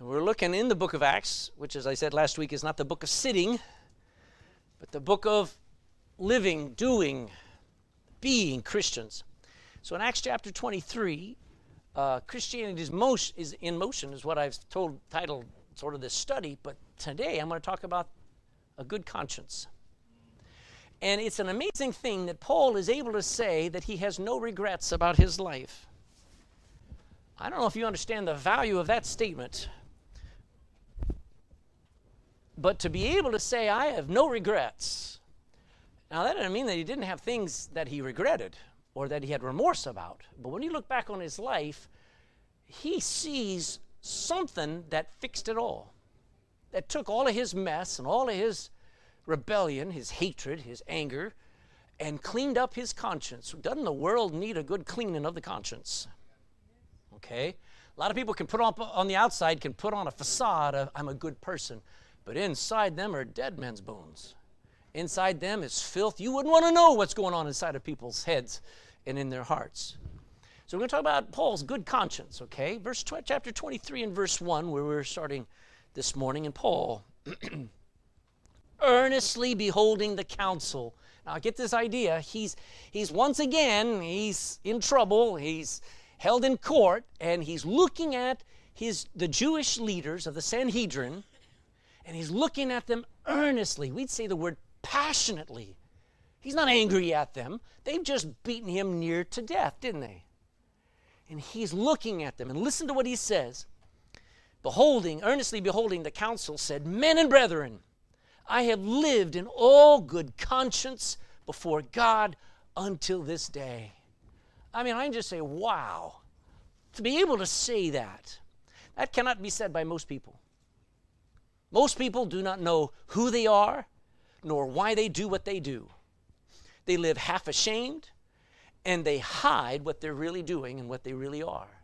We're looking in the book of Acts, which, as I said last week, is not the book of sitting, but the book of living, doing, being Christians. So in Acts chapter 23, uh, Christianity is, motion, is in motion, is what I've told titled sort of this study. But today I'm going to talk about a good conscience. And it's an amazing thing that Paul is able to say that he has no regrets about his life. I don't know if you understand the value of that statement. But to be able to say, I have no regrets, now that doesn't mean that he didn't have things that he regretted or that he had remorse about. But when you look back on his life, he sees something that fixed it all, that took all of his mess and all of his rebellion, his hatred, his anger, and cleaned up his conscience. Doesn't the world need a good cleaning of the conscience? Okay? A lot of people can put on, on the outside, can put on a facade of, I'm a good person. But inside them are dead men's bones. Inside them is filth. You wouldn't want to know what's going on inside of people's heads and in their hearts. So we're going to talk about Paul's good conscience, okay? Verse tw- chapter 23 and verse 1 where we're starting this morning and Paul earnestly beholding the council. Now get this idea, he's he's once again he's in trouble, he's held in court and he's looking at his the Jewish leaders of the Sanhedrin and he's looking at them earnestly. We'd say the word passionately. He's not angry at them. They've just beaten him near to death, didn't they? And he's looking at them. And listen to what he says. Beholding, earnestly beholding, the council said, Men and brethren, I have lived in all good conscience before God until this day. I mean, I can just say, wow. To be able to say that, that cannot be said by most people. Most people do not know who they are nor why they do what they do. They live half ashamed and they hide what they're really doing and what they really are.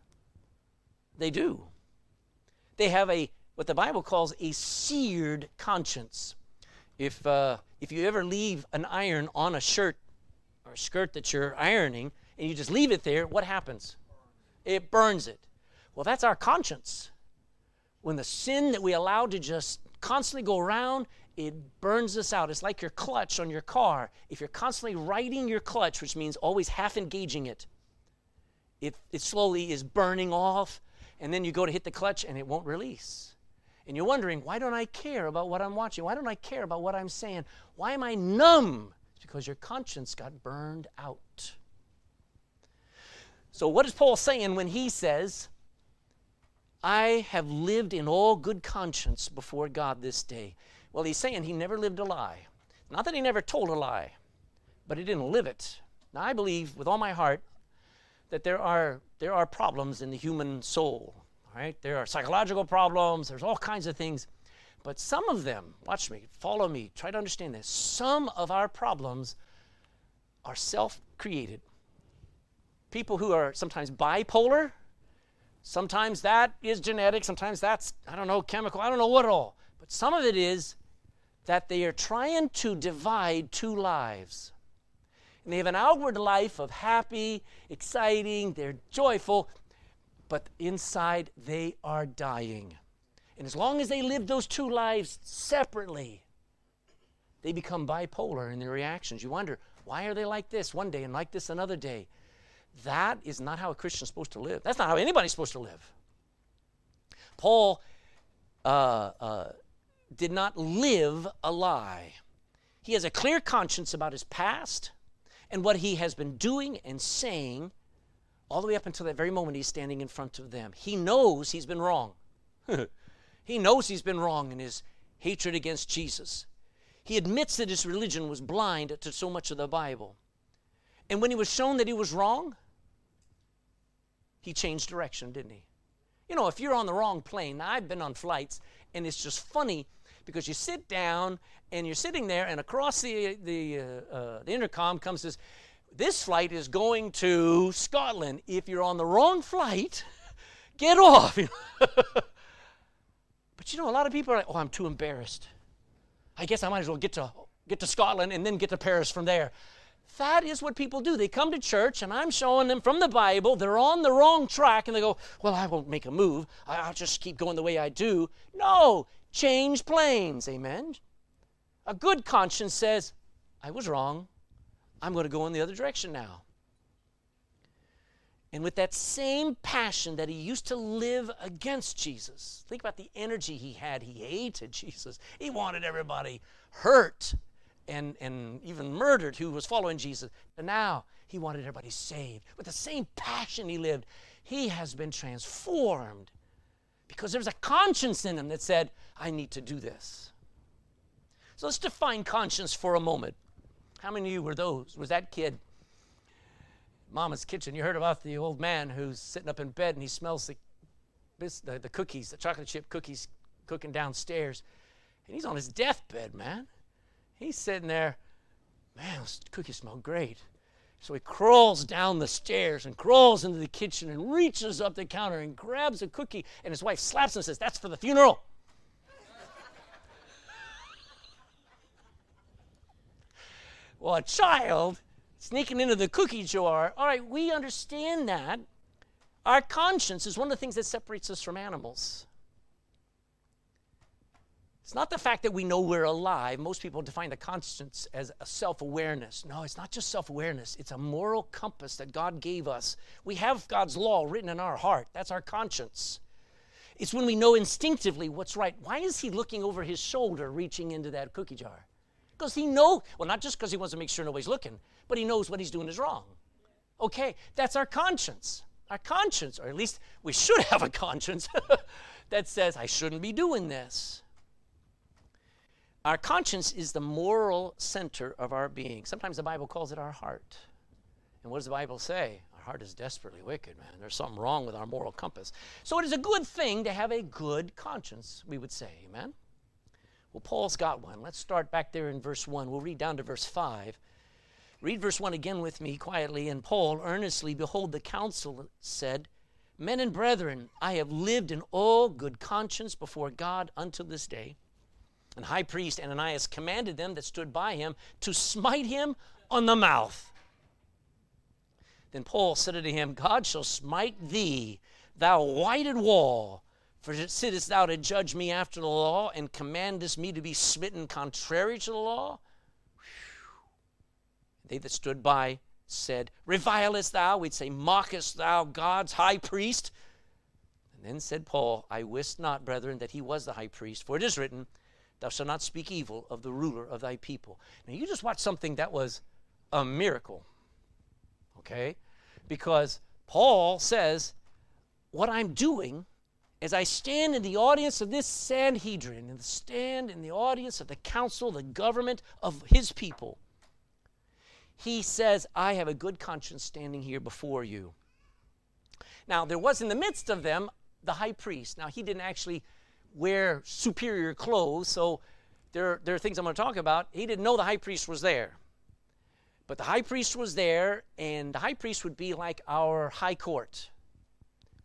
They do. They have a what the Bible calls a seared conscience. If uh, if you ever leave an iron on a shirt or skirt that you're ironing and you just leave it there, what happens? It burns it. Well, that's our conscience when the sin that we allow to just constantly go around, it burns us out. It's like your clutch on your car. If you're constantly riding your clutch, which means always half engaging it, it, it slowly is burning off, and then you go to hit the clutch and it won't release. And you're wondering, why don't I care about what I'm watching? Why don't I care about what I'm saying? Why am I numb? It's because your conscience got burned out. So, what is Paul saying when he says, I have lived in all good conscience before God this day. Well, he's saying he never lived a lie. Not that he never told a lie, but he didn't live it. Now, I believe with all my heart that there are, there are problems in the human soul, right? There are psychological problems, there's all kinds of things. But some of them, watch me, follow me, try to understand this. Some of our problems are self created. People who are sometimes bipolar, Sometimes that is genetic, sometimes that's, I don't know, chemical, I don't know what all. But some of it is that they are trying to divide two lives. And they have an outward life of happy, exciting, they're joyful, but inside they are dying. And as long as they live those two lives separately, they become bipolar in their reactions. You wonder, why are they like this one day and like this another day? That is not how a Christian's supposed to live. That's not how anybody's supposed to live. Paul uh, uh, did not live a lie. He has a clear conscience about his past and what he has been doing and saying all the way up until that very moment he's standing in front of them. He knows he's been wrong. he knows he's been wrong in his hatred against Jesus. He admits that his religion was blind to so much of the Bible. And when he was shown that he was wrong, he changed direction, didn't he? You know, if you're on the wrong plane, I've been on flights, and it's just funny because you sit down and you're sitting there, and across the the, uh, uh, the intercom comes this. This flight is going to Scotland. If you're on the wrong flight, get off. but you know, a lot of people are like, "Oh, I'm too embarrassed. I guess I might as well get to get to Scotland and then get to Paris from there." That is what people do. They come to church, and I'm showing them from the Bible. They're on the wrong track, and they go, Well, I won't make a move. I'll just keep going the way I do. No, change planes. Amen. A good conscience says, I was wrong. I'm going to go in the other direction now. And with that same passion that he used to live against Jesus, think about the energy he had. He hated Jesus, he wanted everybody hurt and, and even murdered who was following Jesus. And now he wanted everybody saved. With the same passion he lived, he has been transformed because there's a conscience in him that said, I need to do this. So let's define conscience for a moment. How many of you were those? Was that kid Mama's kitchen. You heard about the old man who's sitting up in bed and he smells the, the, the cookies, the chocolate chip cookies cooking downstairs. And he's on his deathbed, man. He's sitting there, man, those cookies smell great. So he crawls down the stairs and crawls into the kitchen and reaches up the counter and grabs a cookie. And his wife slaps him and says, That's for the funeral. well, a child sneaking into the cookie jar. All right, we understand that. Our conscience is one of the things that separates us from animals. It's not the fact that we know we're alive. Most people define the conscience as a self awareness. No, it's not just self awareness, it's a moral compass that God gave us. We have God's law written in our heart. That's our conscience. It's when we know instinctively what's right. Why is he looking over his shoulder, reaching into that cookie jar? Because he know, well, not just because he wants to make sure nobody's looking, but he knows what he's doing is wrong. Okay, that's our conscience. Our conscience, or at least we should have a conscience that says, I shouldn't be doing this. Our conscience is the moral center of our being. Sometimes the Bible calls it our heart. And what does the Bible say? Our heart is desperately wicked, man. There's something wrong with our moral compass. So it is a good thing to have a good conscience, we would say. Amen? Well, Paul's got one. Let's start back there in verse 1. We'll read down to verse 5. Read verse 1 again with me quietly. And Paul, earnestly, behold, the council said, Men and brethren, I have lived in all good conscience before God until this day. And high priest Ananias commanded them that stood by him to smite him on the mouth. Then Paul said unto him, God shall smite thee, thou whited wall. For sittest thou to judge me after the law, and commandest me to be smitten contrary to the law? Whew. They that stood by said, Revilest thou? We'd say, Mockest thou God's high priest? And then said Paul, I wist not, brethren, that he was the high priest, for it is written, Thou shalt not speak evil of the ruler of thy people. Now, you just watched something that was a miracle, okay? Because Paul says, What I'm doing as I stand in the audience of this Sanhedrin and stand in the audience of the council, the government of his people, he says, I have a good conscience standing here before you. Now, there was in the midst of them the high priest. Now, he didn't actually wear superior clothes, so there, there are things I'm going to talk about. He didn't know the high priest was there. But the high priest was there, and the high priest would be like our high court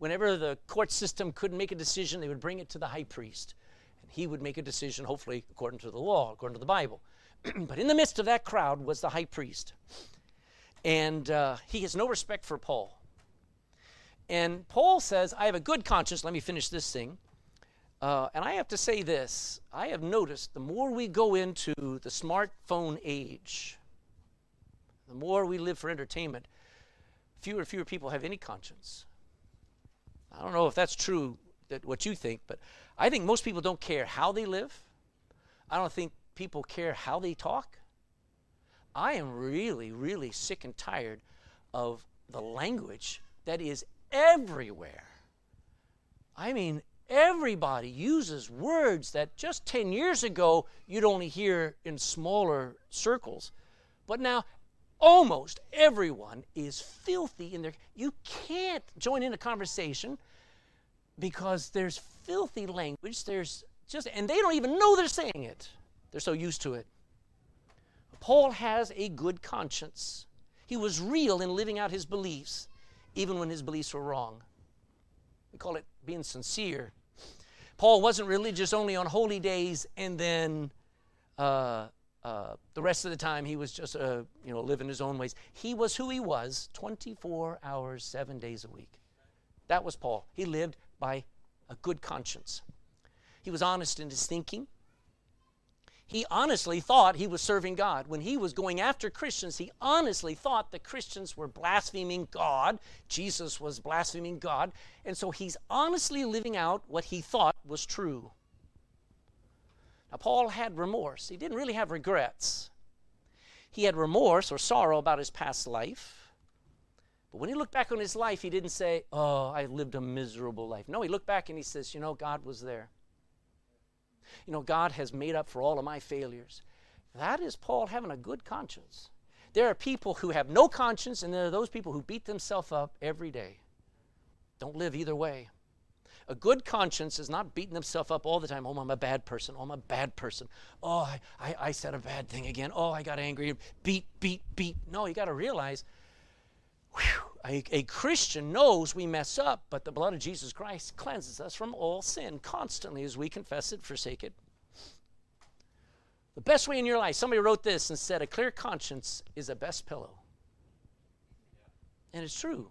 whenever the court system couldn't make a decision, they would bring it to the high priest. And he would make a decision, hopefully, according to the law, according to the Bible. but in the midst of that crowd was the high priest. And uh, he has no respect for Paul. And Paul says, I have a good conscience. Let me finish this thing. Uh, and I have to say this I have noticed the more we go into the smartphone age, the more we live for entertainment, fewer and fewer people have any conscience. I don't know if that's true, that what you think, but I think most people don't care how they live. I don't think people care how they talk. I am really, really sick and tired of the language that is everywhere. I mean, everybody uses words that just 10 years ago you'd only hear in smaller circles. But now almost everyone is filthy in their you can't join in a conversation because there's filthy language there's just and they don't even know they're saying it. They're so used to it. Paul has a good conscience. He was real in living out his beliefs even when his beliefs were wrong. We call it being sincere paul wasn't religious only on holy days and then uh, uh, the rest of the time he was just uh, you know living his own ways. He was who he was 24 hours seven days a week. That was paul. He lived by a good conscience. He was honest in his thinking he honestly thought he was serving god when he was going after christians he honestly thought the christians were blaspheming god jesus was blaspheming god and so he's honestly living out what he thought was true now, Paul had remorse. He didn't really have regrets. He had remorse or sorrow about his past life. But when he looked back on his life, he didn't say, Oh, I lived a miserable life. No, he looked back and he says, You know, God was there. You know, God has made up for all of my failures. That is Paul having a good conscience. There are people who have no conscience, and there are those people who beat themselves up every day. Don't live either way. A good conscience is not beating themselves up all the time. Oh, I'm a bad person. Oh, I'm a bad person. Oh, I, I, I said a bad thing again. Oh, I got angry. Beat, beat, beat. No, you got to realize a, a Christian knows we mess up, but the blood of Jesus Christ cleanses us from all sin constantly as we confess it, forsake it. The best way in your life, somebody wrote this and said, a clear conscience is a best pillow. And it's true.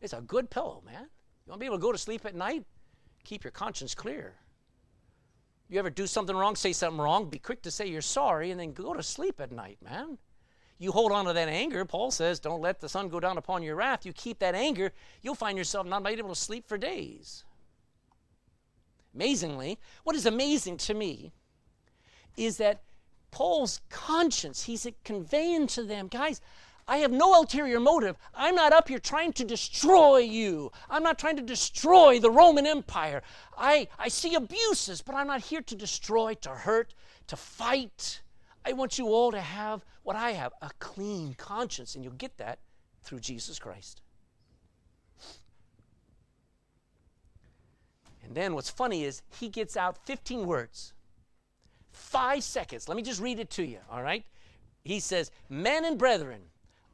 It's a good pillow, man. You want to be able to go to sleep at night? Keep your conscience clear. You ever do something wrong, say something wrong, be quick to say you're sorry, and then go to sleep at night, man. You hold on to that anger. Paul says, don't let the sun go down upon your wrath. You keep that anger, you'll find yourself not able to sleep for days. Amazingly, what is amazing to me is that Paul's conscience, he's conveying to them, guys, I have no ulterior motive. I'm not up here trying to destroy you. I'm not trying to destroy the Roman Empire. I, I see abuses, but I'm not here to destroy, to hurt, to fight. I want you all to have what I have a clean conscience, and you'll get that through Jesus Christ. And then what's funny is he gets out 15 words, five seconds. Let me just read it to you, all right? He says, Men and brethren,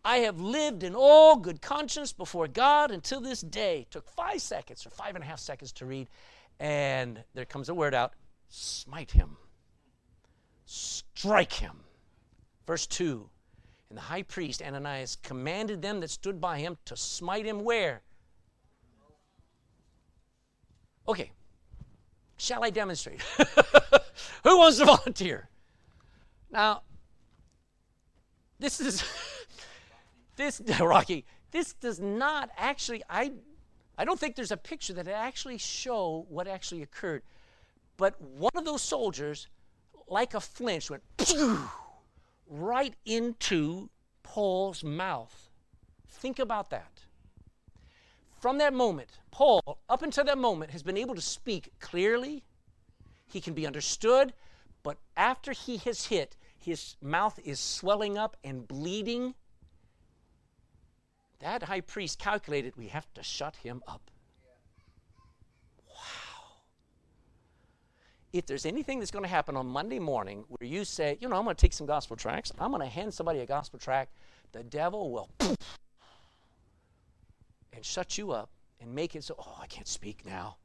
I have lived in all good conscience before God until this day. Took five seconds or five and a half seconds to read, and there comes a word out smite him, strike him. Verse 2 And the high priest Ananias commanded them that stood by him to smite him where? Okay, shall I demonstrate? Who wants to volunteer? Now, this is. this Rocky, this does not actually I I don't think there's a picture that actually show what actually occurred. But one of those soldiers, like a flinch, went right into Paul's mouth. Think about that. From that moment, Paul, up until that moment, has been able to speak clearly. He can be understood. But after he has hit, his mouth is swelling up and bleeding that high priest calculated we have to shut him up. If there's anything that's going to happen on Monday morning where you say, you know, I'm going to take some gospel tracts, I'm going to hand somebody a gospel tract, the devil will and shut you up and make it so, oh, I can't speak now.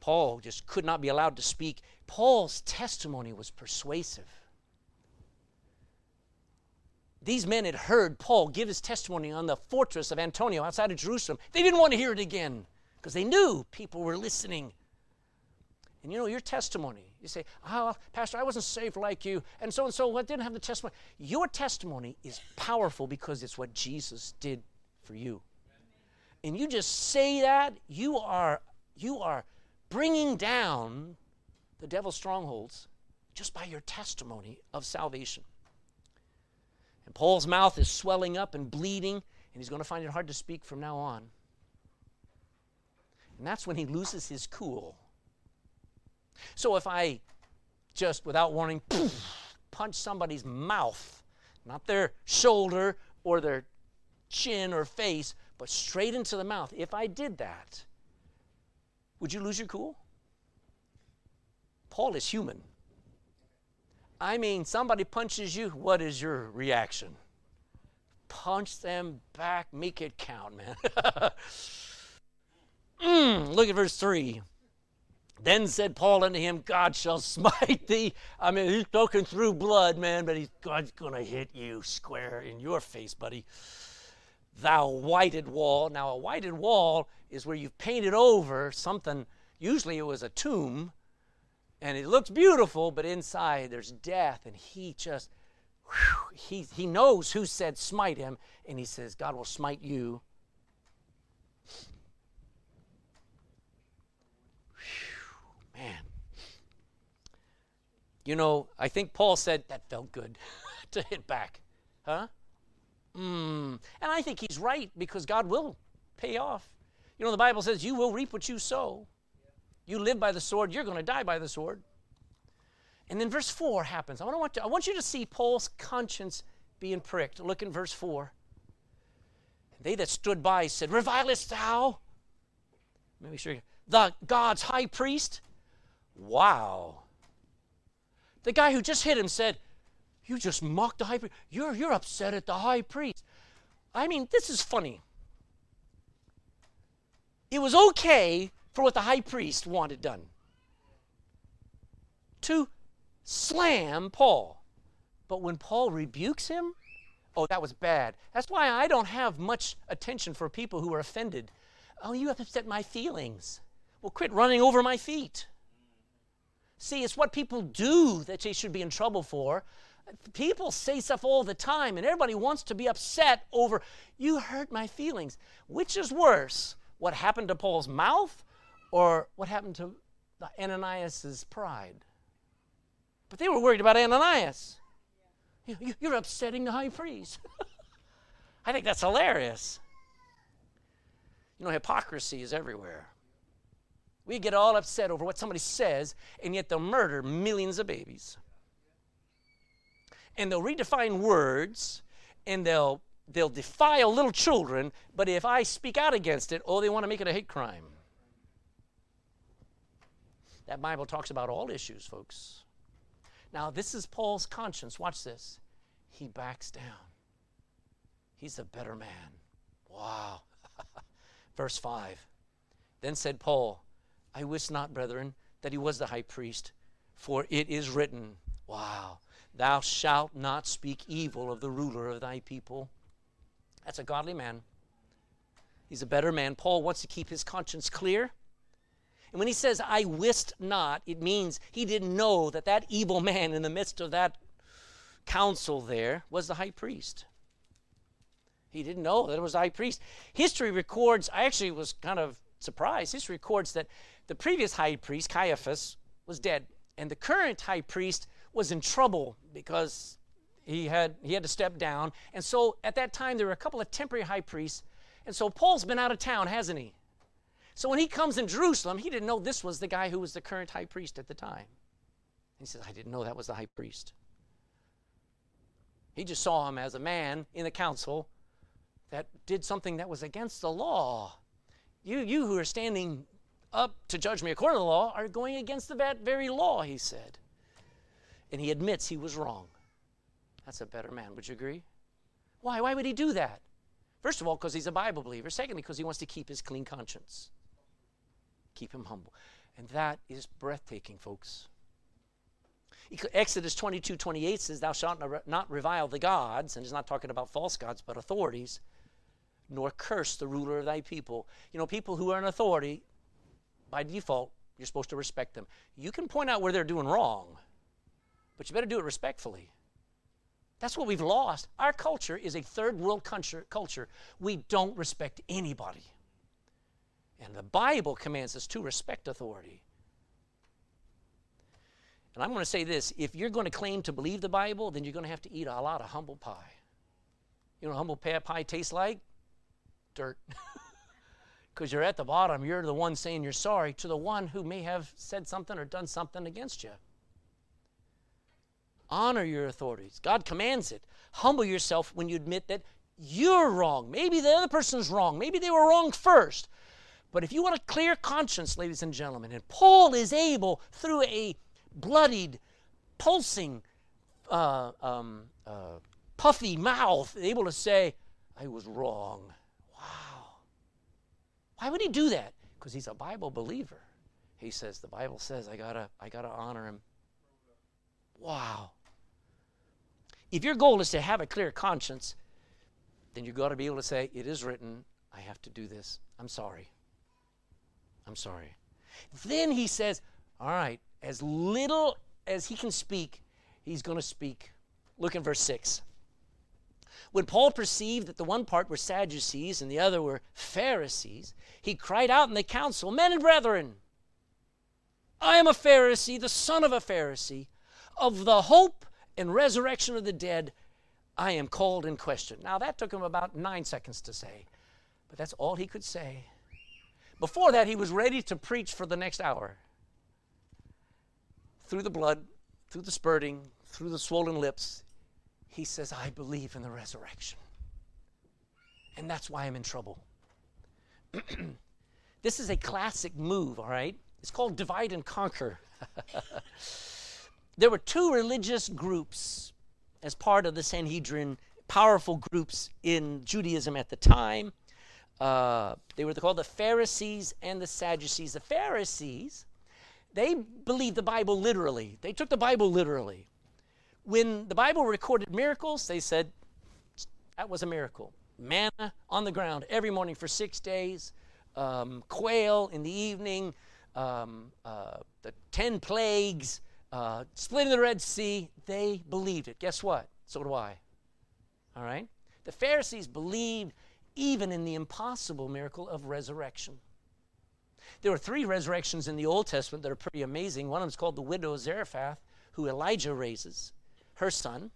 Paul just could not be allowed to speak. Paul's testimony was persuasive. These men had heard Paul give his testimony on the fortress of Antonia outside of Jerusalem. They didn't want to hear it again because they knew people were listening. And you know, your testimony, you say, Oh, Pastor, I wasn't saved like you, and so and so, I didn't have the testimony. Your testimony is powerful because it's what Jesus did for you. And you just say that, you are, you are bringing down the devil's strongholds just by your testimony of salvation. And Paul's mouth is swelling up and bleeding, and he's going to find it hard to speak from now on. And that's when he loses his cool. So if I just, without warning, punch somebody's mouth, not their shoulder or their chin or face, but straight into the mouth, if I did that, would you lose your cool? Paul is human. I mean, somebody punches you, what is your reaction? Punch them back, make it count, man. mm, look at verse 3. Then said Paul unto him, God shall smite thee. I mean, he's talking through blood, man, but he's, God's going to hit you square in your face, buddy. Thou whited wall. Now, a whited wall is where you've painted over something. Usually it was a tomb, and it looks beautiful, but inside there's death, and he just, whew, he, he knows who said smite him, and he says, God will smite you. Man. You know, I think Paul said that felt good to hit back. Huh? Mm. And I think he's right because God will pay off. You know, the Bible says you will reap what you sow. You live by the sword, you're going to die by the sword. And then verse 4 happens. I want, to, I want you to see Paul's conscience being pricked. Look in verse 4. They that stood by said, Revilest thou? Maybe sure. The God's high priest? Wow. The guy who just hit him said, You just mocked the high priest. You're, you're upset at the high priest. I mean, this is funny. It was okay for what the high priest wanted done to slam Paul. But when Paul rebukes him, oh, that was bad. That's why I don't have much attention for people who are offended. Oh, you have upset my feelings. Well, quit running over my feet. See, it's what people do that they should be in trouble for. People say stuff all the time, and everybody wants to be upset over, you hurt my feelings. Which is worse, what happened to Paul's mouth or what happened to Ananias's pride? But they were worried about Ananias. You're upsetting the high priest. I think that's hilarious. You know, hypocrisy is everywhere. We get all upset over what somebody says, and yet they'll murder millions of babies. And they'll redefine words, and they'll they'll defile little children, but if I speak out against it, oh, they want to make it a hate crime. That Bible talks about all issues, folks. Now, this is Paul's conscience. Watch this. He backs down. He's a better man. Wow. Verse 5. Then said Paul, I wish not, brethren, that he was the high priest, for it is written, Wow, thou shalt not speak evil of the ruler of thy people. That's a godly man. He's a better man. Paul wants to keep his conscience clear. And when he says, I wist not, it means he didn't know that that evil man in the midst of that council there was the high priest. He didn't know that it was the high priest. History records, I actually was kind of surprised. History records that the previous high priest, Caiaphas, was dead. And the current high priest was in trouble because he had, he had to step down. And so at that time, there were a couple of temporary high priests. And so Paul's been out of town, hasn't he? So when he comes in Jerusalem, he didn't know this was the guy who was the current high priest at the time. He says, I didn't know that was the high priest. He just saw him as a man in the council that did something that was against the law. You, you who are standing up to judge me according to the law are going against the very law, he said. And he admits he was wrong. That's a better man. Would you agree? Why? Why would he do that? First of all, because he's a Bible believer. Secondly, because he wants to keep his clean conscience keep him humble. And that is breathtaking, folks. Exodus 22 28 says, Thou shalt not revile the gods, and he's not talking about false gods, but authorities, nor curse the ruler of thy people. You know, people who are in authority, by default, you're supposed to respect them. You can point out where they're doing wrong, but you better do it respectfully. That's what we've lost. Our culture is a third world culture. We don't respect anybody. And the Bible commands us to respect authority. And I'm going to say this if you're going to claim to believe the Bible, then you're going to have to eat a lot of humble pie. You know humble pie tastes like? Dirt. Because you're at the bottom, you're the one saying you're sorry to the one who may have said something or done something against you. Honor your authorities. God commands it. Humble yourself when you admit that you're wrong. Maybe the other person's wrong. Maybe they were wrong first. But if you want a clear conscience, ladies and gentlemen, and Paul is able, through a bloodied, pulsing, uh, um, uh, puffy mouth, able to say, I was wrong. Why would he do that? Because he's a Bible believer. He says, The Bible says I gotta, I gotta honor him. Wow. If your goal is to have a clear conscience, then you've got to be able to say, It is written, I have to do this. I'm sorry. I'm sorry. Then he says, All right, as little as he can speak, he's going to speak. Look in verse 6. When Paul perceived that the one part were Sadducees and the other were Pharisees, he cried out in the council, Men and brethren, I am a Pharisee, the son of a Pharisee. Of the hope and resurrection of the dead, I am called in question. Now, that took him about nine seconds to say, but that's all he could say. Before that, he was ready to preach for the next hour. Through the blood, through the spurting, through the swollen lips, he says, I believe in the resurrection. And that's why I'm in trouble. this is a classic move, all right? It's called divide and conquer. there were two religious groups as part of the Sanhedrin, powerful groups in Judaism at the time. Uh, they were called the Pharisees and the Sadducees. The Pharisees, they believed the Bible literally. They took the Bible literally. When the Bible recorded miracles, they said that was a miracle. Manna on the ground every morning for six days, um, quail in the evening, um, uh, the ten plagues, uh, splitting the Red Sea. They believed it. Guess what? So do I. All right? The Pharisees believed even in the impossible miracle of resurrection. There were three resurrections in the Old Testament that are pretty amazing. One of them is called the widow of Zarephath, who Elijah raises, her son.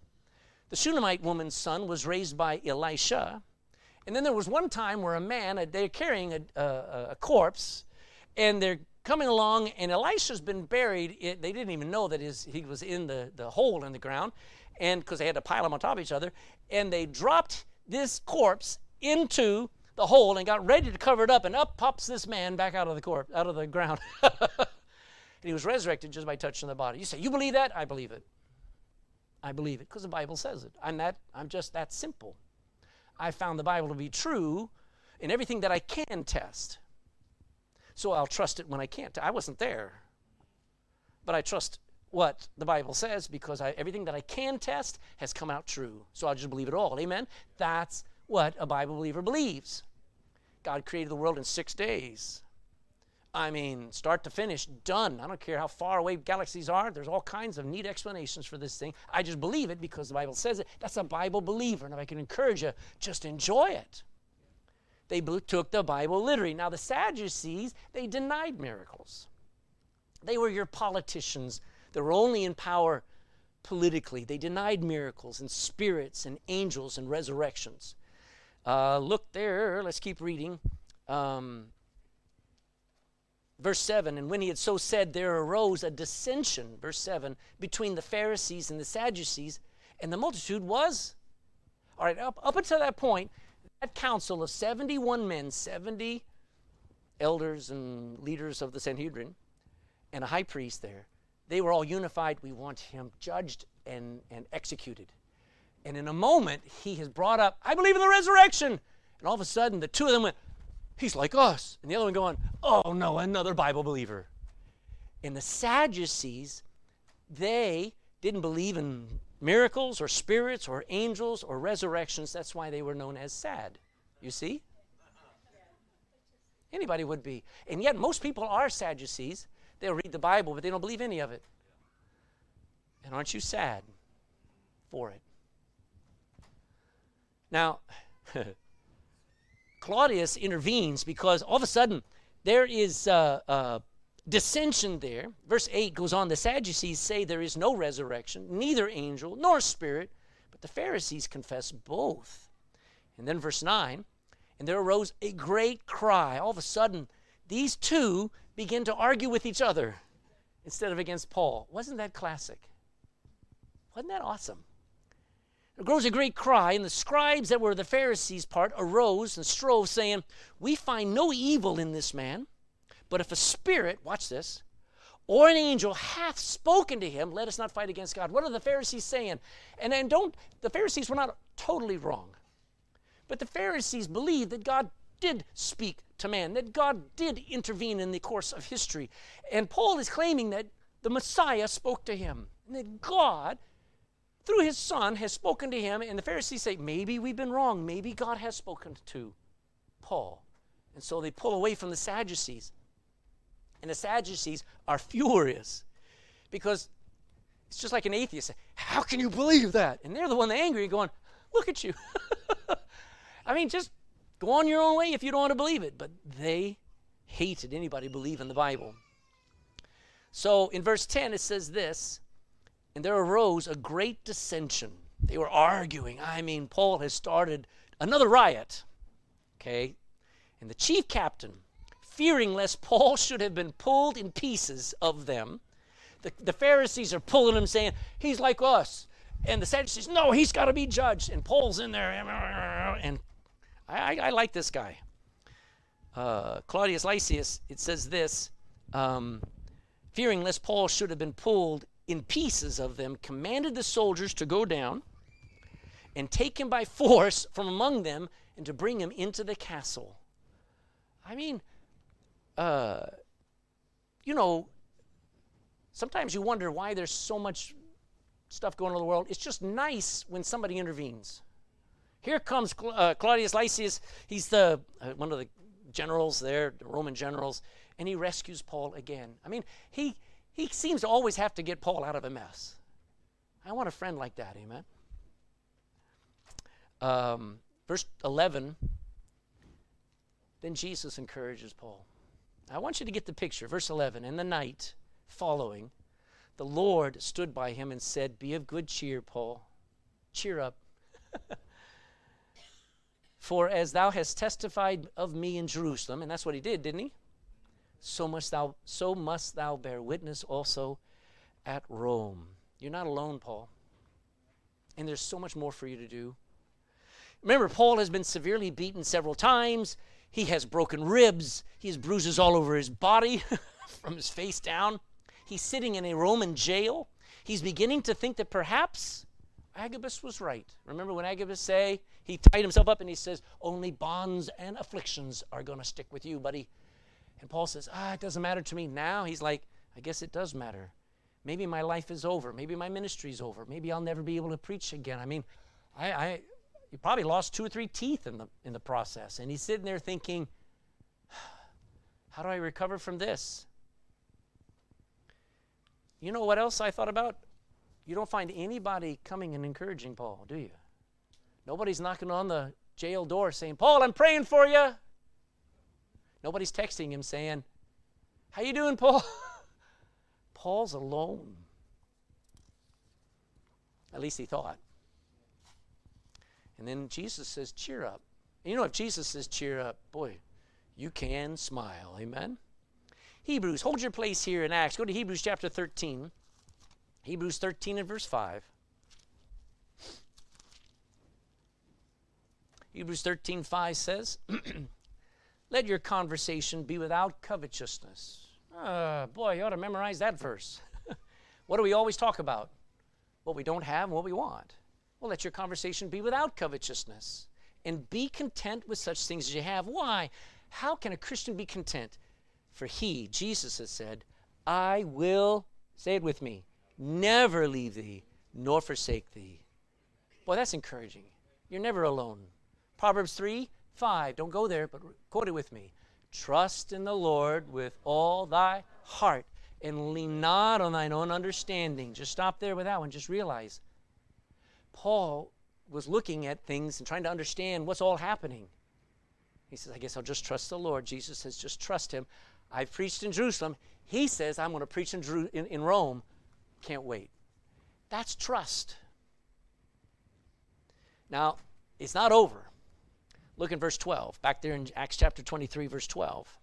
The Shunammite woman's son was raised by Elisha. And then there was one time where a man, uh, they're carrying a, a, a corpse, and they're coming along, and Elisha's been buried. It, they didn't even know that his, he was in the, the hole in the ground, and because they had to pile them on top of each other. And they dropped this corpse into the hole and got ready to cover it up, and up pops this man back out of the corpse, out of the ground. and he was resurrected just by touching the body. You say, You believe that? I believe it. I believe it because the Bible says it. I'm that I'm just that simple. I found the Bible to be true in everything that I can test. So I'll trust it when I can't. I wasn't there. But I trust what the Bible says because I, everything that I can test has come out true. So I'll just believe it all. Amen? That's what a Bible believer believes. God created the world in six days. I mean, start to finish, done. I don't care how far away galaxies are. There's all kinds of neat explanations for this thing. I just believe it because the Bible says it. That's a Bible believer. And if I can encourage you, just enjoy it. They took the Bible literally. Now, the Sadducees, they denied miracles. They were your politicians. They were only in power politically. They denied miracles and spirits and angels and resurrections. Uh, look there, let's keep reading. Um, verse 7 And when he had so said, there arose a dissension, verse 7, between the Pharisees and the Sadducees, and the multitude was. All right, up, up until that point, that council of 71 men, 70 elders and leaders of the Sanhedrin, and a high priest there, they were all unified. We want him judged and, and executed. And in a moment, he has brought up, I believe in the resurrection. And all of a sudden, the two of them went, He's like us. And the other one going, Oh no, another Bible believer. And the Sadducees, they didn't believe in miracles or spirits or angels or resurrections. That's why they were known as sad. You see? Anybody would be. And yet, most people are Sadducees. They'll read the Bible, but they don't believe any of it. And aren't you sad for it? Now, Claudius intervenes because all of a sudden there is uh, uh, dissension there. Verse 8 goes on The Sadducees say there is no resurrection, neither angel nor spirit, but the Pharisees confess both. And then verse 9 And there arose a great cry. All of a sudden, these two begin to argue with each other instead of against Paul. Wasn't that classic? Wasn't that awesome? There grows a great cry, and the scribes that were the Pharisees' part arose and strove, saying, We find no evil in this man, but if a spirit, watch this, or an angel hath spoken to him, let us not fight against God. What are the Pharisees saying? And then don't, the Pharisees were not totally wrong. But the Pharisees believed that God did speak to man, that God did intervene in the course of history. And Paul is claiming that the Messiah spoke to him, and that God, through his Son, has spoken to him. And the Pharisees say, maybe we've been wrong. Maybe God has spoken to Paul. And so they pull away from the Sadducees. And the Sadducees are furious because it's just like an atheist. How can you believe that? And they're the one angry going, look at you. I mean, just go on your own way if you don't want to believe it. But they hated anybody believe in the Bible. So in verse 10, it says this And there arose a great dissension. They were arguing. I mean, Paul has started another riot. Okay? And the chief captain, fearing lest Paul should have been pulled in pieces of them, the, the Pharisees are pulling him, saying, He's like us. And the Sadducees, No, he's got to be judged. And Paul's in there. And I, I, I like this guy. Uh, Claudius Lysias, it says this um, fearing lest Paul should have been pulled in pieces of them, commanded the soldiers to go down and take him by force from among them and to bring him into the castle. I mean, uh, you know, sometimes you wonder why there's so much stuff going on in the world. It's just nice when somebody intervenes. Here comes uh, Claudius Lysias. He's the uh, one of the generals there, the Roman generals, and he rescues Paul again. I mean, he he seems to always have to get Paul out of a mess. I want a friend like that, amen. Um, verse 11. Then Jesus encourages Paul. I want you to get the picture. Verse 11. In the night following, the Lord stood by him and said, Be of good cheer, Paul. Cheer up. For as thou hast testified of me in Jerusalem, and that's what he did, didn't he? So must thou so must thou bear witness also at Rome. You're not alone, Paul. And there's so much more for you to do. Remember, Paul has been severely beaten several times. He has broken ribs. He has bruises all over his body from his face down. He's sitting in a Roman jail. He's beginning to think that perhaps Agabus was right. Remember when Agabus say he tied himself up and he says, "Only bonds and afflictions are going to stick with you, buddy." And Paul says, "Ah, it doesn't matter to me now." He's like, "I guess it does matter. Maybe my life is over. Maybe my ministry's over. Maybe I'll never be able to preach again." I mean, I, I he probably lost two or three teeth in the in the process, and he's sitting there thinking, "How do I recover from this?" You know what else I thought about? You don't find anybody coming and encouraging Paul, do you? Nobody's knocking on the jail door saying, "Paul, I'm praying for you." Nobody's texting him saying, "How you doing, Paul?" Paul's alone. At least he thought. And then Jesus says, "Cheer up." And you know, if Jesus says, "Cheer up," boy, you can smile. Amen. Hebrews, hold your place here in Acts. Go to Hebrews chapter 13. Hebrews 13 and verse 5. Hebrews 13, 5 says, Let your conversation be without covetousness. Uh, boy, you ought to memorize that verse. what do we always talk about? What we don't have and what we want. Well, let your conversation be without covetousness. And be content with such things as you have. Why? How can a Christian be content? For he, Jesus, has said, I will, say it with me, never leave thee nor forsake thee. Boy, that's encouraging. You're never alone. Proverbs 3 5. Don't go there, but quote it with me. Trust in the Lord with all thy heart and lean not on thine own understanding. Just stop there with that one. Just realize Paul was looking at things and trying to understand what's all happening. He says, I guess I'll just trust the Lord. Jesus says, just trust him. I've preached in Jerusalem. He says, I'm going to preach in, in, in Rome. Can't wait. That's trust. Now, it's not over. Look in verse 12, back there in Acts chapter 23, verse 12.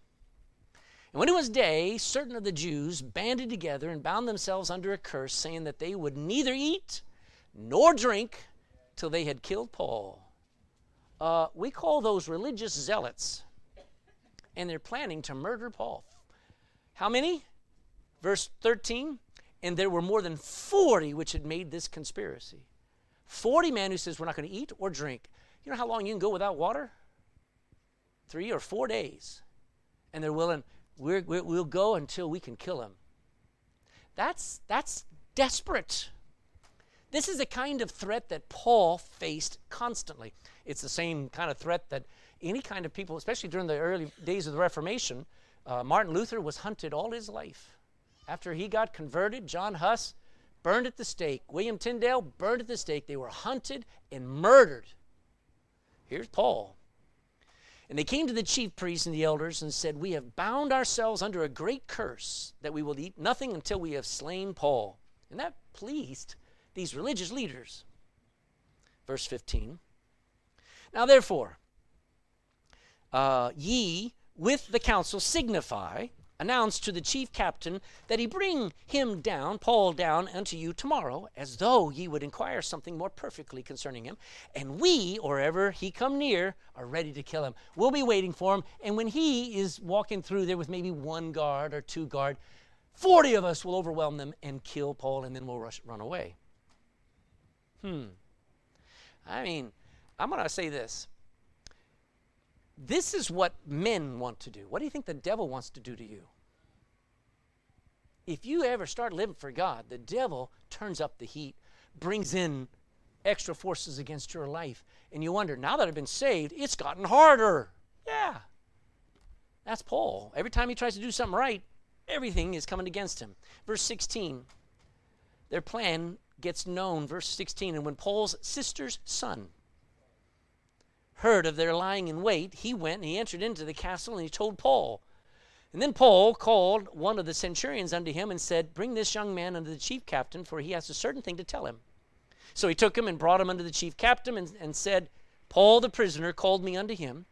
And when it was day, certain of the Jews banded together and bound themselves under a curse, saying that they would neither eat nor drink till they had killed Paul. Uh, we call those religious zealots, and they're planning to murder Paul. How many? Verse 13 and there were more than 40 which had made this conspiracy. 40 men who says we're not going to eat or drink. You know how long you can go without water? three or four days. And they're willing, we will go until we can kill him. That's, that's desperate. This is a kind of threat that Paul faced constantly. It's the same kind of threat that any kind of people, especially during the early days of the Reformation, uh, Martin Luther was hunted all his life. After he got converted, John Huss burned at the stake. William Tyndale burned at the stake. They were hunted and murdered. Here's Paul. And they came to the chief priests and the elders and said, We have bound ourselves under a great curse that we will eat nothing until we have slain Paul. And that pleased these religious leaders. Verse 15. Now, therefore, uh, ye with the council signify announced to the chief captain that he bring him down, Paul down unto you tomorrow, as though ye would inquire something more perfectly concerning him. And we, or ever he come near, are ready to kill him. We'll be waiting for him. And when he is walking through there with maybe one guard or two guard, 40 of us will overwhelm them and kill Paul, and then we'll rush, run away. Hmm. I mean, I'm going to say this. This is what men want to do. What do you think the devil wants to do to you? If you ever start living for God, the devil turns up the heat, brings in extra forces against your life, and you wonder, now that I've been saved, it's gotten harder. Yeah. That's Paul. Every time he tries to do something right, everything is coming against him. Verse 16, their plan gets known. Verse 16, and when Paul's sister's son, heard of their lying in wait, he went and he entered into the castle and he told Paul. And then Paul called one of the centurions unto him and said, Bring this young man unto the chief captain, for he has a certain thing to tell him. So he took him and brought him unto the chief captain and, and said, Paul the prisoner called me unto him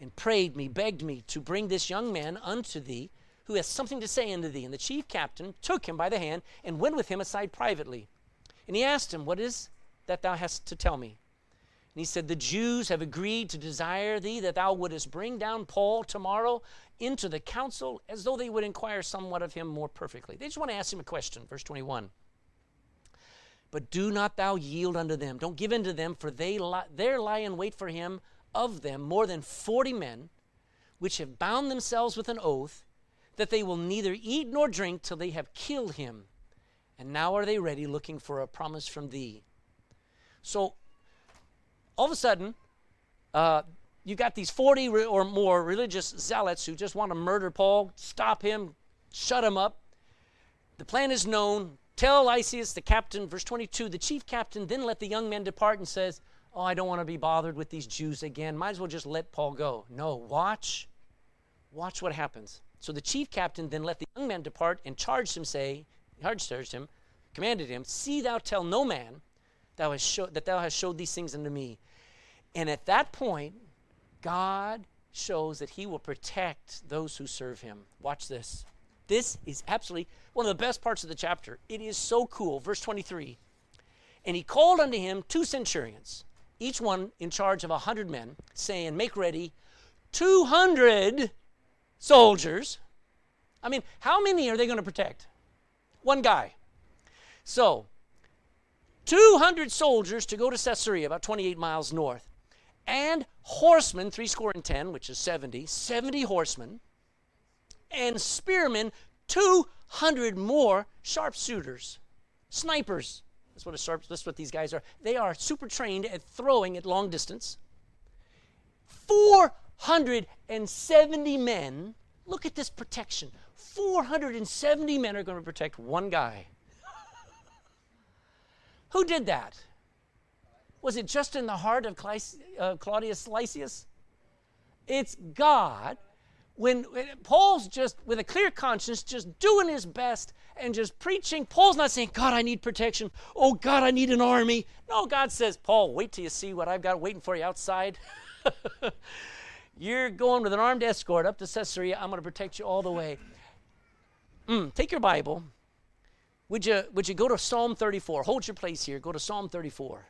and prayed me, begged me to bring this young man unto thee, who has something to say unto thee. And the chief captain took him by the hand and went with him aside privately. And he asked him, What is that thou hast to tell me? And he said, The Jews have agreed to desire thee that thou wouldest bring down Paul tomorrow into the council as though they would inquire somewhat of him more perfectly. They just want to ask him a question. Verse 21. But do not thou yield unto them. Don't give in to them, for they lie, there lie in wait for him of them more than forty men, which have bound themselves with an oath that they will neither eat nor drink till they have killed him. And now are they ready, looking for a promise from thee. So all of a sudden, uh, you got these 40 re- or more religious zealots who just want to murder Paul, stop him, shut him up. The plan is known. Tell Lysias, the captain, verse 22, the chief captain then let the young men depart and says, Oh, I don't want to be bothered with these Jews again. Might as well just let Paul go. No, watch. Watch what happens. So the chief captain then let the young men depart and charged him, say, charged him, commanded him, See thou tell no man thou hast show, that thou hast showed these things unto me. And at that point, God shows that he will protect those who serve him. Watch this. This is absolutely one of the best parts of the chapter. It is so cool. Verse 23 And he called unto him two centurions, each one in charge of a hundred men, saying, Make ready 200 soldiers. I mean, how many are they going to protect? One guy. So, 200 soldiers to go to Caesarea, about 28 miles north and horsemen, three score and ten, which is 70, 70 horsemen, and spearmen, 200 more sharpshooters, snipers. That's what a sharp, that's what these guys are. They are super trained at throwing at long distance. 470 men, look at this protection. 470 men are going to protect one guy. Who did that? Was it just in the heart of uh, Claudius Lysias? It's God. When, Paul's just with a clear conscience, just doing his best and just preaching, Paul's not saying, God, I need protection. Oh, God, I need an army. No, God says, Paul, wait till you see what I've got waiting for you outside. You're going with an armed escort up to Caesarea. I'm going to protect you all the way. Mm, take your Bible. Would you, would you go to Psalm 34? Hold your place here. Go to Psalm 34.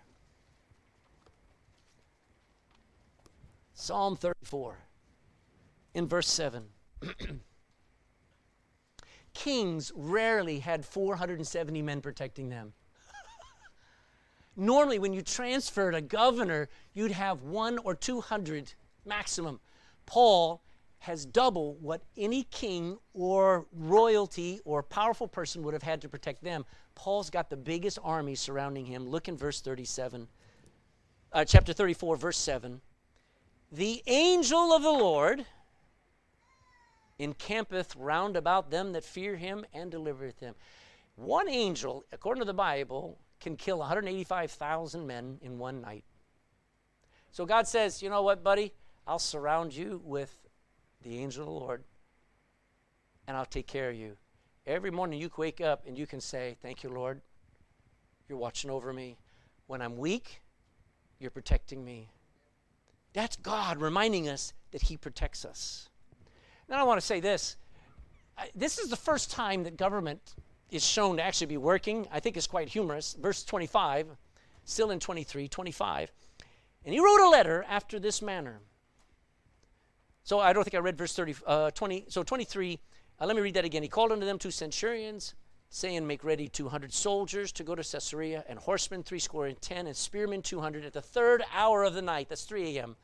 Psalm 34, in verse 7. Kings rarely had 470 men protecting them. Normally, when you transferred a governor, you'd have one or 200 maximum. Paul has double what any king or royalty or powerful person would have had to protect them. Paul's got the biggest army surrounding him. Look in verse 37, uh, chapter 34, verse 7. The angel of the Lord encampeth round about them that fear him and delivereth them. One angel, according to the Bible, can kill 185,000 men in one night. So God says, you know what, buddy? I'll surround you with the angel of the Lord, and I'll take care of you. Every morning you wake up and you can say, Thank you, Lord. You're watching over me. When I'm weak, you're protecting me. That's God reminding us that He protects us. Now, I want to say this. This is the first time that government is shown to actually be working. I think it's quite humorous. Verse 25, still in 23, 25. And he wrote a letter after this manner. So I don't think I read verse 30, uh, 20. So 23, uh, let me read that again. He called unto them two centurions, saying, Make ready 200 soldiers to go to Caesarea, and horsemen threescore and ten, and spearmen 200 at the third hour of the night. That's 3 a.m.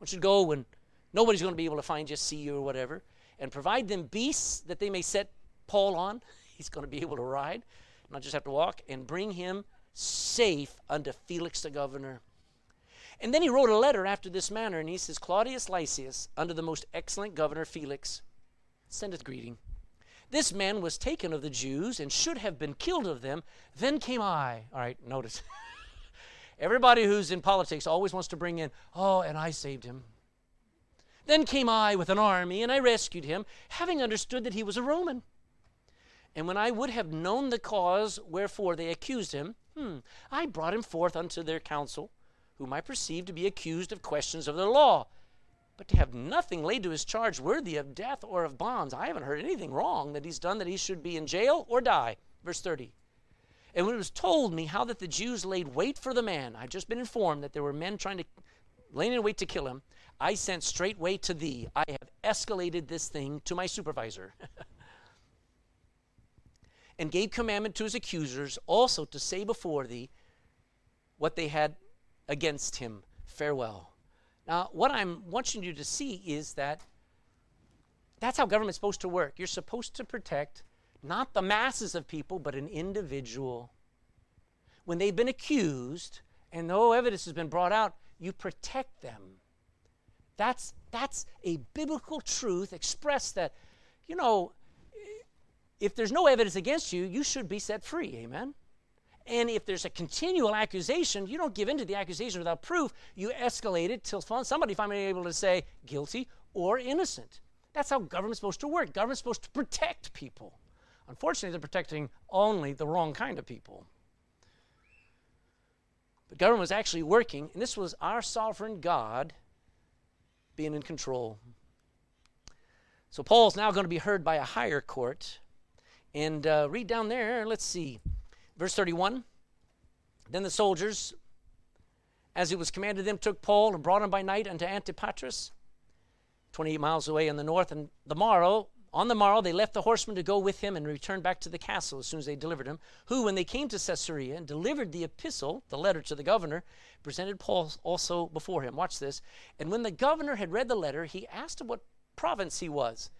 Which should go when nobody's going to be able to find you, see you, or whatever. And provide them beasts that they may set Paul on. He's going to be able to ride, not just have to walk, and bring him safe unto Felix the governor. And then he wrote a letter after this manner, and he says, Claudius Lysias, under the most excellent governor Felix, sendeth greeting. This man was taken of the Jews and should have been killed of them. Then came I. All right, notice. Everybody who's in politics always wants to bring in, oh, and I saved him. Then came I with an army, and I rescued him, having understood that he was a Roman. And when I would have known the cause wherefore they accused him, hmm, I brought him forth unto their council whom I perceive to be accused of questions of the law, but to have nothing laid to his charge worthy of death or of bonds. I haven't heard anything wrong that he's done that he should be in jail or die. Verse 30. And when it was told me how that the Jews laid wait for the man, I've just been informed that there were men trying to laying in wait to kill him. I sent straightway to thee. I have escalated this thing to my supervisor. and gave commandment to his accusers also to say before thee what they had against him. Farewell. Now, what I'm wanting you to see is that that's how government's supposed to work. You're supposed to protect not the masses of people, but an individual. When they've been accused and no evidence has been brought out, you protect them. That's, that's a biblical truth expressed that, you know, if there's no evidence against you, you should be set free. Amen? And if there's a continual accusation, you don't give in to the accusation without proof. You escalate it till somebody finally able to say guilty or innocent. That's how government's supposed to work. Government's supposed to protect people. Unfortunately, they're protecting only the wrong kind of people. But government was actually working, and this was our sovereign God being in control. So Paul's now going to be heard by a higher court. And uh, read down there, let's see. Verse 31 Then the soldiers, as it was commanded them, took Paul and brought him by night unto Antipatris, 28 miles away in the north. And the morrow, on the morrow, they left the horsemen to go with him and returned back to the castle as soon as they delivered him. Who, when they came to Caesarea and delivered the epistle, the letter to the governor, presented Paul also before him. Watch this. And when the governor had read the letter, he asked him what province he was.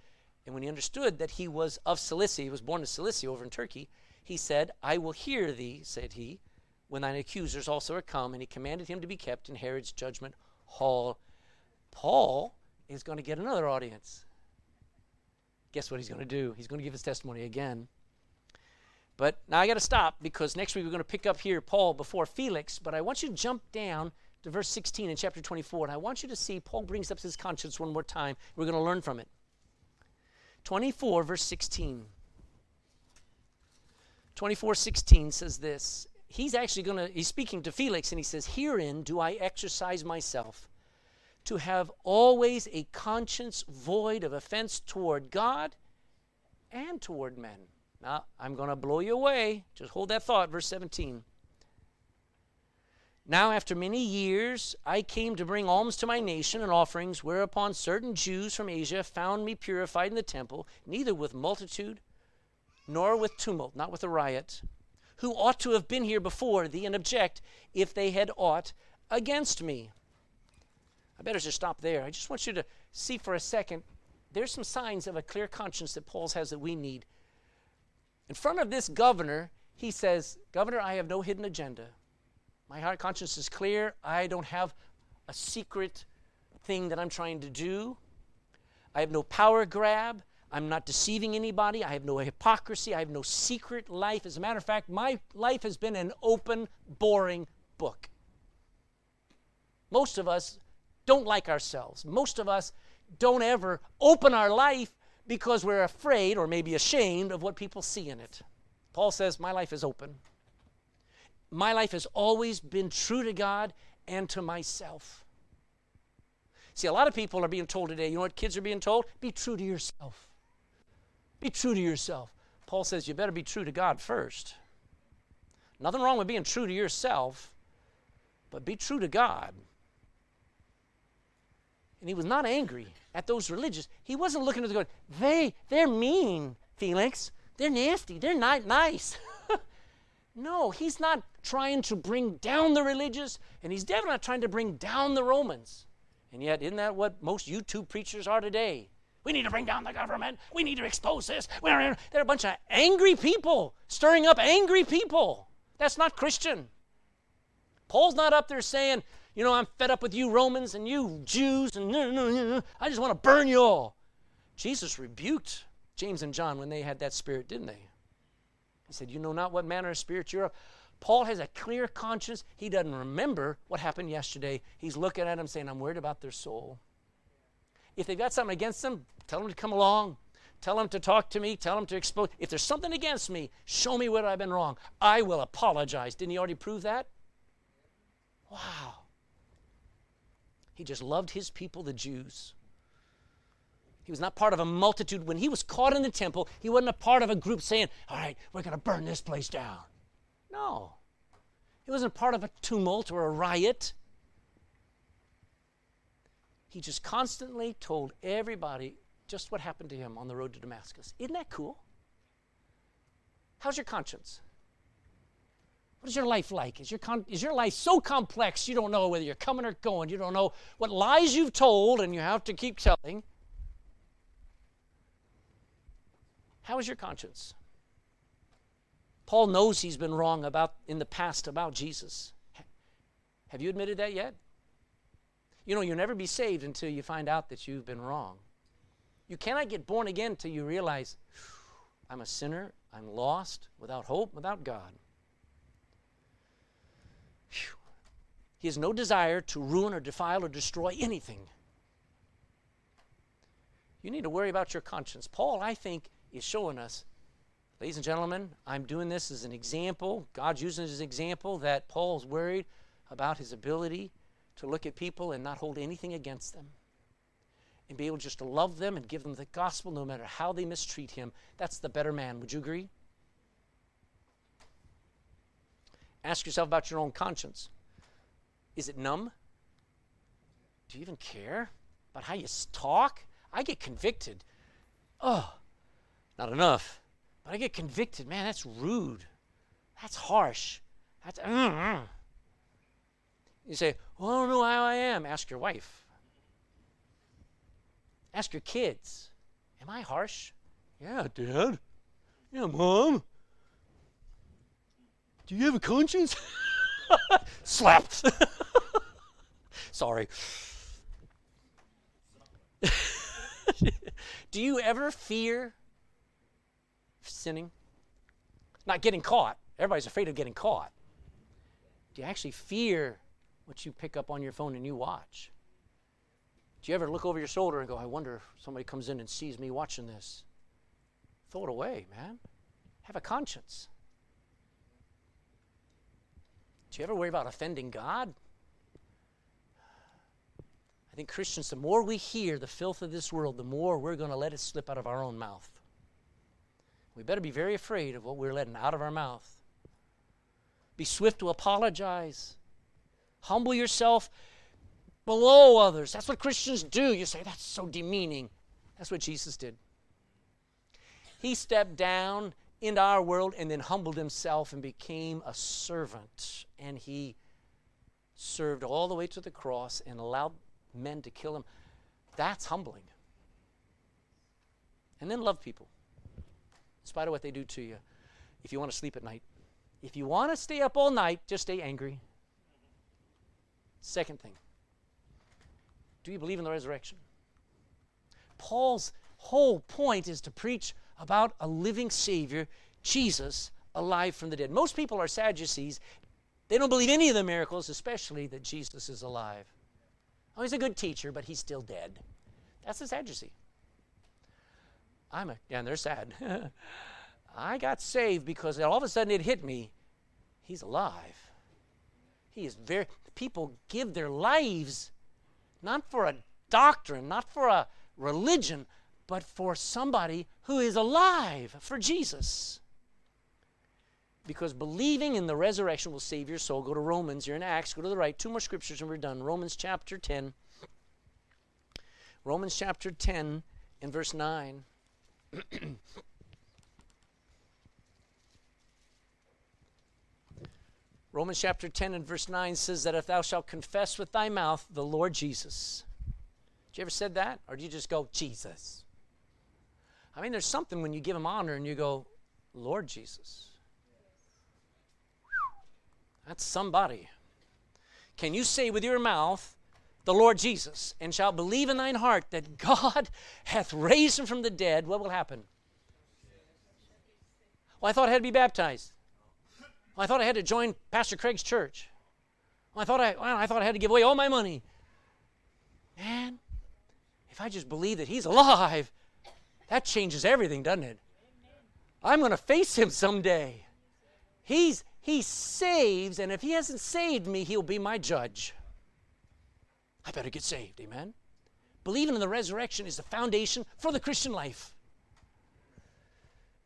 And when he understood that he was of Cilicia, he was born in Cilicia over in Turkey, he said, I will hear thee, said he, when thine accusers also are come. And he commanded him to be kept in Herod's judgment hall. Paul is going to get another audience. Guess what he's going to do? He's going to give his testimony again. But now I got to stop because next week we're going to pick up here Paul before Felix. But I want you to jump down to verse 16 in chapter 24. And I want you to see Paul brings up his conscience one more time. We're going to learn from it. 24, verse 16. 24:16 says this. He's actually going to he's speaking to Felix and he says, "Herein do I exercise myself to have always a conscience void of offense toward God and toward men." Now, I'm going to blow you away. Just hold that thought, verse 17. Now, after many years, I came to bring alms to my nation and offerings, whereupon certain Jews from Asia found me purified in the temple, neither with multitude nor with tumult, not with a riot, who ought to have been here before thee and object if they had aught against me. I better just stop there. I just want you to see for a second. There's some signs of a clear conscience that Paul has that we need. In front of this governor, he says, Governor, I have no hidden agenda. My heart conscience is clear. I don't have a secret thing that I'm trying to do. I have no power grab. I'm not deceiving anybody. I have no hypocrisy. I have no secret life. As a matter of fact, my life has been an open, boring book. Most of us don't like ourselves. Most of us don't ever open our life because we're afraid or maybe ashamed of what people see in it. Paul says, My life is open. My life has always been true to God and to myself. See, a lot of people are being told today, you know what kids are being told? Be true to yourself. Be true to yourself. Paul says you better be true to God first. Nothing wrong with being true to yourself, but be true to God. And he was not angry at those religious. He wasn't looking at the going, they, they're mean, Felix. They're nasty. They're not nice. no, he's not trying to bring down the religious, and he's definitely not trying to bring down the Romans. And yet, isn't that what most YouTube preachers are today? We need to bring down the government. We need to expose this. They're a bunch of angry people stirring up angry people. That's not Christian. Paul's not up there saying, you know, I'm fed up with you Romans and you Jews, and I just want to burn you all. Jesus rebuked James and John when they had that spirit, didn't they? He said, You know not what manner of spirit you're of. Paul has a clear conscience. He doesn't remember what happened yesterday. He's looking at them saying, I'm worried about their soul. If they've got something against them, tell them to come along. Tell them to talk to me. Tell them to expose. If there's something against me, show me where I've been wrong. I will apologize. Didn't he already prove that? Wow. He just loved his people, the Jews. He was not part of a multitude. When he was caught in the temple, he wasn't a part of a group saying, All right, we're going to burn this place down. No. He wasn't part of a tumult or a riot. He just constantly told everybody just what happened to him on the road to Damascus. Isn't that cool? How's your conscience? What is your life like? Is your, con- is your life so complex you don't know whether you're coming or going? You don't know what lies you've told and you have to keep telling? How is your conscience? Paul knows he's been wrong about in the past about Jesus. Have you admitted that yet? You know, you'll never be saved until you find out that you've been wrong. You cannot get born again until you realize I'm a sinner, I'm lost, without hope, without God. Whew. He has no desire to ruin or defile or destroy anything. You need to worry about your conscience. Paul, I think, is showing us, ladies and gentlemen, I'm doing this as an example. God's using it as an example that Paul's worried about his ability to look at people and not hold anything against them and be able just to love them and give them the gospel no matter how they mistreat him. That's the better man. Would you agree? Ask yourself about your own conscience. Is it numb? Do you even care about how you talk? I get convicted. Oh, not enough. But I get convicted. Man, that's rude. That's harsh. That's. Uh. You say, well, I don't know how I am. Ask your wife. Ask your kids. Am I harsh? Yeah, Dad. Yeah, Mom. Do you have a conscience? Slapped. Sorry. Do you ever fear sinning? Not getting caught. Everybody's afraid of getting caught. Do you actually fear what you pick up on your phone and you watch? Do you ever look over your shoulder and go, I wonder if somebody comes in and sees me watching this? Throw it away, man. Have a conscience. Do you ever worry about offending God? I think Christians, the more we hear the filth of this world, the more we're going to let it slip out of our own mouth. We better be very afraid of what we're letting out of our mouth. Be swift to apologize. Humble yourself below others. That's what Christians do. You say, that's so demeaning. That's what Jesus did. He stepped down into our world and then humbled himself and became a servant. And he served all the way to the cross and allowed men to kill him. That's humbling. And then love people, in spite of what they do to you. If you want to sleep at night, if you want to stay up all night, just stay angry. Second thing, do you believe in the resurrection? Paul's whole point is to preach about a living Savior, Jesus, alive from the dead. Most people are Sadducees. They don't believe any of the miracles, especially that Jesus is alive. Oh, he's a good teacher, but he's still dead. That's a Sadducee. I'm a, and they're sad. I got saved because all of a sudden it hit me. He's alive. He is very, people give their lives not for a doctrine, not for a religion, but for somebody who is alive, for Jesus. Because believing in the resurrection will save your soul. Go to Romans, you're in Acts, go to the right. Two more scriptures and we're done. Romans chapter 10. Romans chapter 10 and verse 9. Romans chapter 10 and verse 9 says that if thou shalt confess with thy mouth the Lord Jesus. Did you ever said that? Or do you just go, Jesus? I mean, there's something when you give him honor and you go, Lord Jesus. That's somebody. Can you say with your mouth, the Lord Jesus, and shalt believe in thine heart that God hath raised him from the dead? What will happen? Well, I thought I had to be baptized. Well, I thought I had to join Pastor Craig's church. Well, I thought I, well, I thought I had to give away all my money. Man, if I just believe that he's alive, that changes everything, doesn't it? I'm going to face him someday. He's he saves, and if he hasn't saved me, he'll be my judge. I better get saved, amen. Believing in the resurrection is the foundation for the Christian life.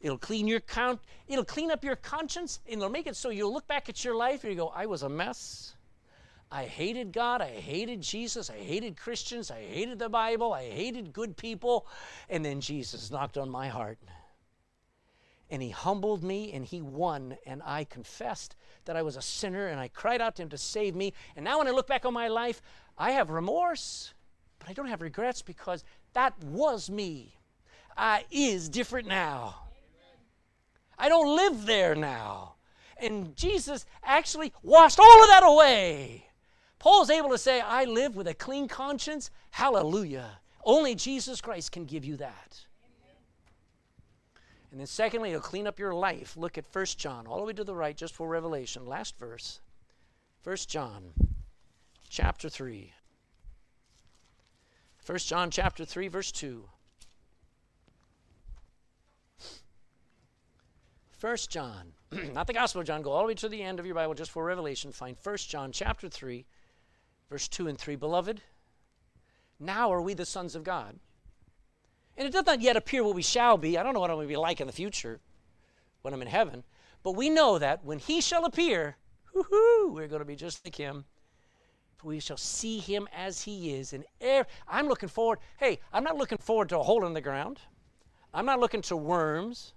It'll clean your count, it'll clean up your conscience, and it'll make it so you'll look back at your life and you go, I was a mess. I hated God, I hated Jesus, I hated Christians, I hated the Bible, I hated good people, and then Jesus knocked on my heart. And he humbled me and he won, and I confessed that I was a sinner and I cried out to him to save me. And now when I look back on my life, I have remorse, but I don't have regrets because that was me. I is different now. I don't live there now. And Jesus actually washed all of that away. Paul's able to say, I live with a clean conscience. Hallelujah. Only Jesus Christ can give you that. And then, secondly, it'll clean up your life. Look at 1 John, all the way to the right, just for Revelation. Last verse. 1 John, chapter 3. 1 John, chapter 3, verse 2. 1 John, not the Gospel of John, go all the way to the end of your Bible just for Revelation. Find First John chapter 3, verse 2 and 3. Beloved, now are we the sons of God. And it does not yet appear what we shall be. I don't know what I'm going to be like in the future when I'm in heaven. But we know that when he shall appear, we're going to be just like him. For we shall see him as he is. And er- I'm looking forward. Hey, I'm not looking forward to a hole in the ground. I'm not looking to worms.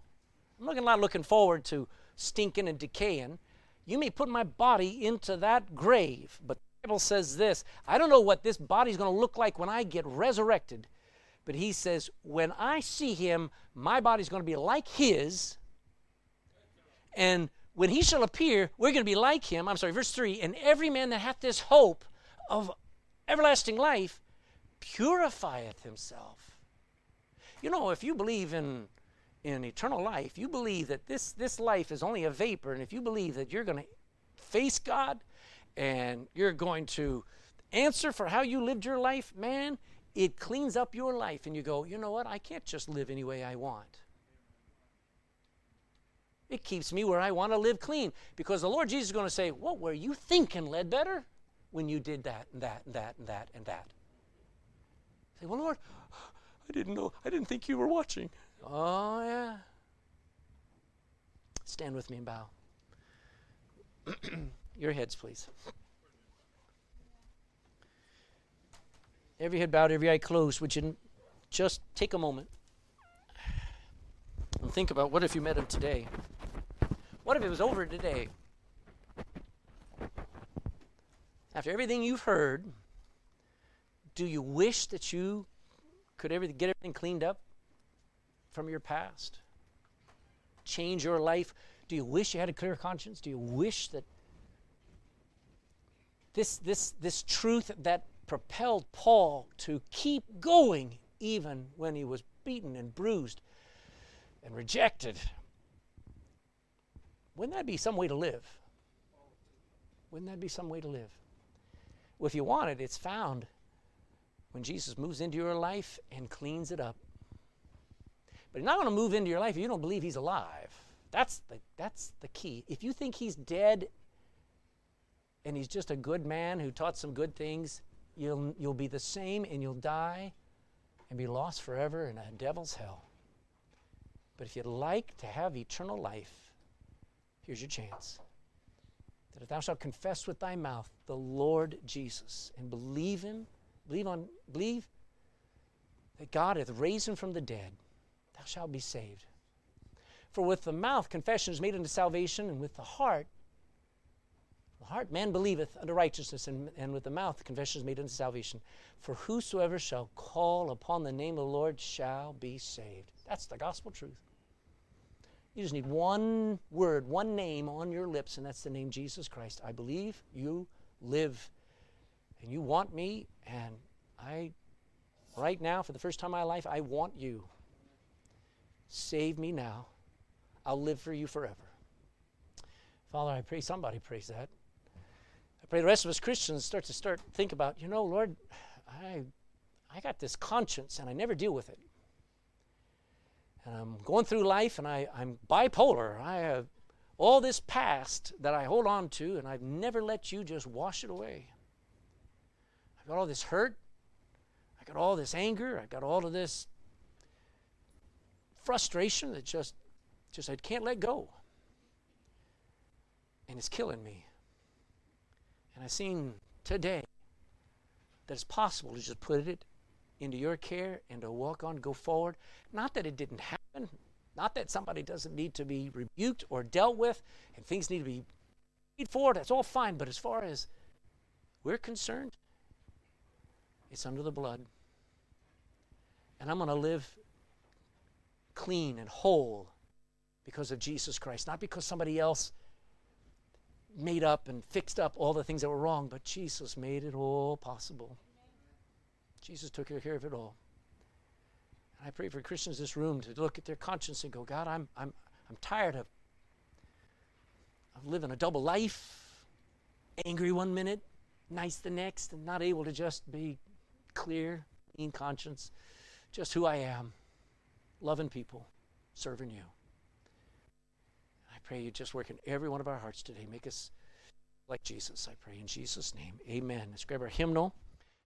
I'm looking, not looking forward to stinking and decaying. You may put my body into that grave, but the Bible says this I don't know what this body's going to look like when I get resurrected, but he says, when I see him, my body's going to be like his, and when he shall appear, we're going to be like him. I'm sorry, verse 3 And every man that hath this hope of everlasting life purifieth himself. You know, if you believe in in eternal life, you believe that this, this life is only a vapor, and if you believe that you're going to face God and you're going to answer for how you lived your life, man, it cleans up your life. And you go, you know what? I can't just live any way I want. It keeps me where I want to live clean because the Lord Jesus is going to say, What were you thinking, Ledbetter, when you did that and that and that and that and that? Say, Well, Lord, I didn't know. I didn't think you were watching. Oh, yeah. Stand with me and bow. Your heads, please. Every head bowed, every eye closed. Would you just take a moment and think about what if you met him today? What if it was over today? After everything you've heard, Do you wish that you could ever get everything cleaned up from your past? Change your life? Do you wish you had a clear conscience? Do you wish that this, this, this truth that propelled Paul to keep going even when he was beaten and bruised and rejected. Wouldn't that be some way to live? Wouldn't that be some way to live? Well, if you want it, it's found when Jesus moves into your life and cleans it up. But he's not going to move into your life if you don't believe he's alive. That's the, that's the key. If you think he's dead and he's just a good man who taught some good things, you'll, you'll be the same and you'll die and be lost forever in a devil's hell. But if you'd like to have eternal life, here's your chance. That if thou shalt confess with thy mouth the Lord Jesus and believe him, believe on believe that God hath raised him from the dead, thou shalt be saved. For with the mouth confession is made unto salvation, and with the heart the heart man believeth unto righteousness, and, and with the mouth confession is made unto salvation. For whosoever shall call upon the name of the Lord shall be saved. That's the gospel truth. You just need one word, one name on your lips, and that's the name Jesus Christ. I believe you live, and you want me, and I, right now, for the first time in my life, I want you. Save me now. I'll live for you forever. Father, I pray somebody prays that. I pray the rest of us Christians start to start think about, you know, Lord, I, I got this conscience and I never deal with it. And I'm going through life and I, I'm bipolar. I have all this past that I hold on to and I've never let you just wash it away. I've got all this hurt. I got all this anger. I got all of this frustration that just, just I can't let go. And it's killing me. And I've seen today that it's possible to just put it into your care and to walk on, go forward. Not that it didn't happen, not that somebody doesn't need to be rebuked or dealt with and things need to be paid for, that's all fine. But as far as we're concerned, it's under the blood. And I'm going to live clean and whole because of Jesus Christ, not because somebody else made up and fixed up all the things that were wrong, but Jesus made it all possible. Jesus took care of it all. And I pray for Christians in this room to look at their conscience and go, God, I'm, I'm, I'm tired of, of living a double life, angry one minute, nice the next, and not able to just be clear, in conscience, just who I am, loving people, serving you I pray you just work in every one of our hearts today. Make us like Jesus, I pray in Jesus' name. Amen. Let's grab our hymnal.